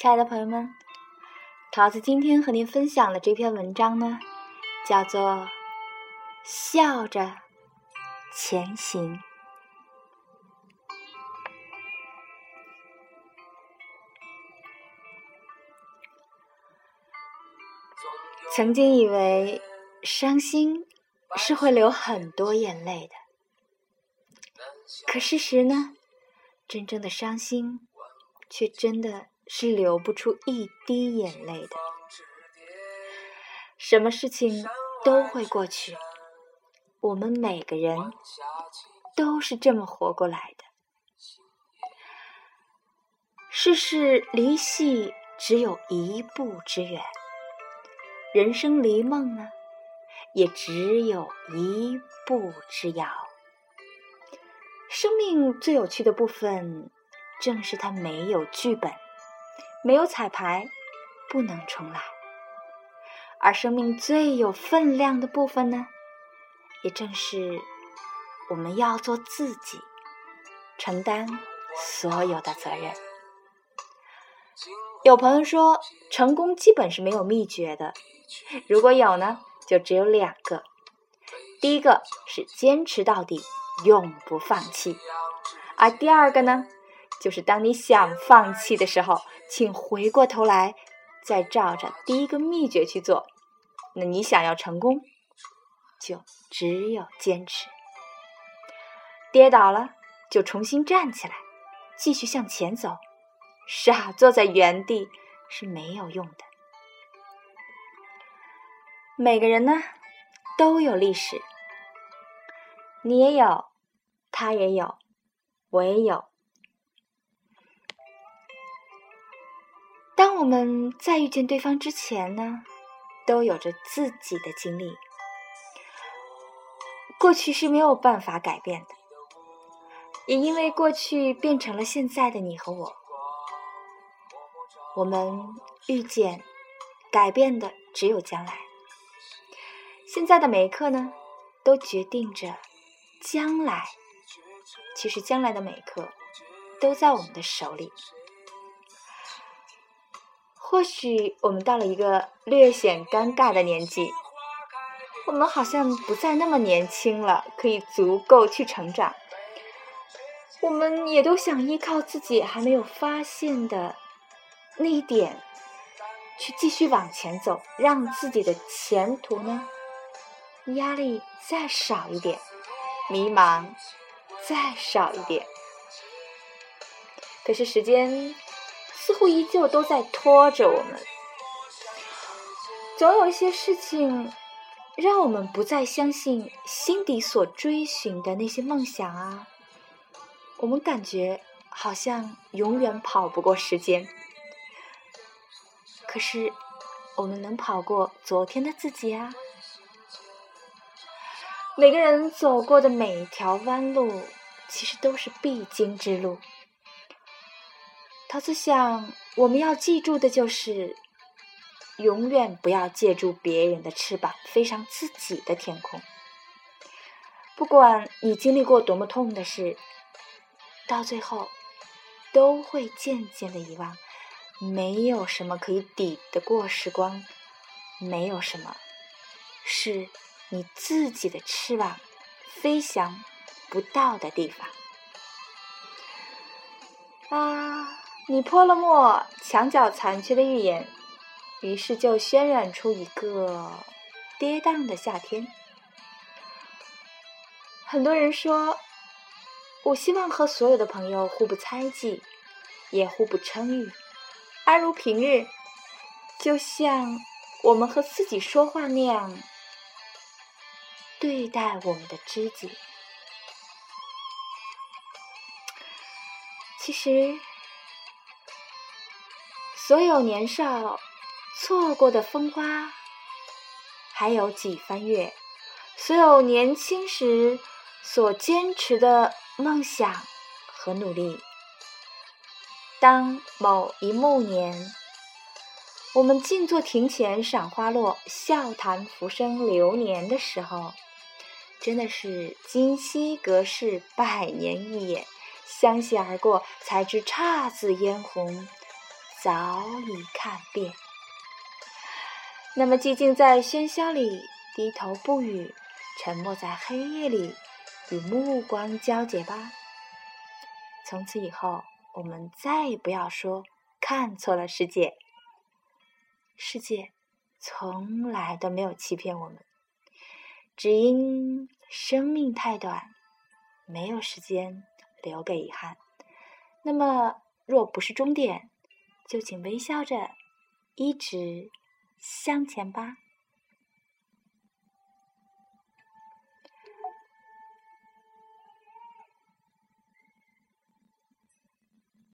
亲爱的朋友们，桃子今天和您分享的这篇文章呢，叫做《笑着前行》。曾经以为伤心是会流很多眼泪的，可事实呢，真正的伤心却真的。是流不出一滴眼泪的。什么事情都会过去，我们每个人都是这么活过来的。世事离戏只有一步之远，人生离梦呢，也只有一步之遥。生命最有趣的部分，正是它没有剧本。没有彩排，不能重来。而生命最有分量的部分呢，也正是我们要做自己，承担所有的责任。有朋友说，成功基本是没有秘诀的，如果有呢，就只有两个：第一个是坚持到底，永不放弃；而第二个呢，就是当你想放弃的时候。请回过头来，再照着第一个秘诀去做。那你想要成功，就只有坚持。跌倒了就重新站起来，继续向前走。傻坐在原地是没有用的。每个人呢都有历史，你也有，他也有，我也有。当我们在遇见对方之前呢，都有着自己的经历。过去是没有办法改变的，也因为过去变成了现在的你和我。我们遇见、改变的只有将来。现在的每一刻呢，都决定着将来。其实将来的每一刻，都在我们的手里。或许我们到了一个略显尴尬的年纪，我们好像不再那么年轻了，可以足够去成长。我们也都想依靠自己还没有发现的那一点，去继续往前走，让自己的前途呢，压力再少一点，迷茫再少一点。可是时间。似乎依旧都在拖着我们，总有一些事情让我们不再相信心底所追寻的那些梦想啊。我们感觉好像永远跑不过时间，可是我们能跑过昨天的自己啊。每个人走过的每一条弯路，其实都是必经之路。桃子想，我们要记住的就是，永远不要借助别人的翅膀飞上自己的天空。不管你经历过多么痛的事，到最后都会渐渐的遗忘。没有什么可以抵得过时光，没有什么是你自己的翅膀飞翔不到的地方。啊。你泼了墨，墙角残缺的预言，于是就渲染出一个跌宕的夏天。很多人说，我希望和所有的朋友互不猜忌，也互不称誉，安如平日，就像我们和自己说话那样对待我们的知己。其实。所有年少错过的风花，还有几番月；所有年轻时所坚持的梦想和努力。当某一暮年，我们静坐庭前赏花落，笑谈浮生流年的时候，真的是今夕隔世百年一眼，相携而过，才知姹紫嫣红。早已看遍。那么，寂静在喧嚣里，低头不语；沉默在黑夜里，与目光交结吧。从此以后，我们再也不要说看错了世界。世界从来都没有欺骗我们，只因生命太短，没有时间留给遗憾。那么，若不是终点，就请微笑着一直向前吧。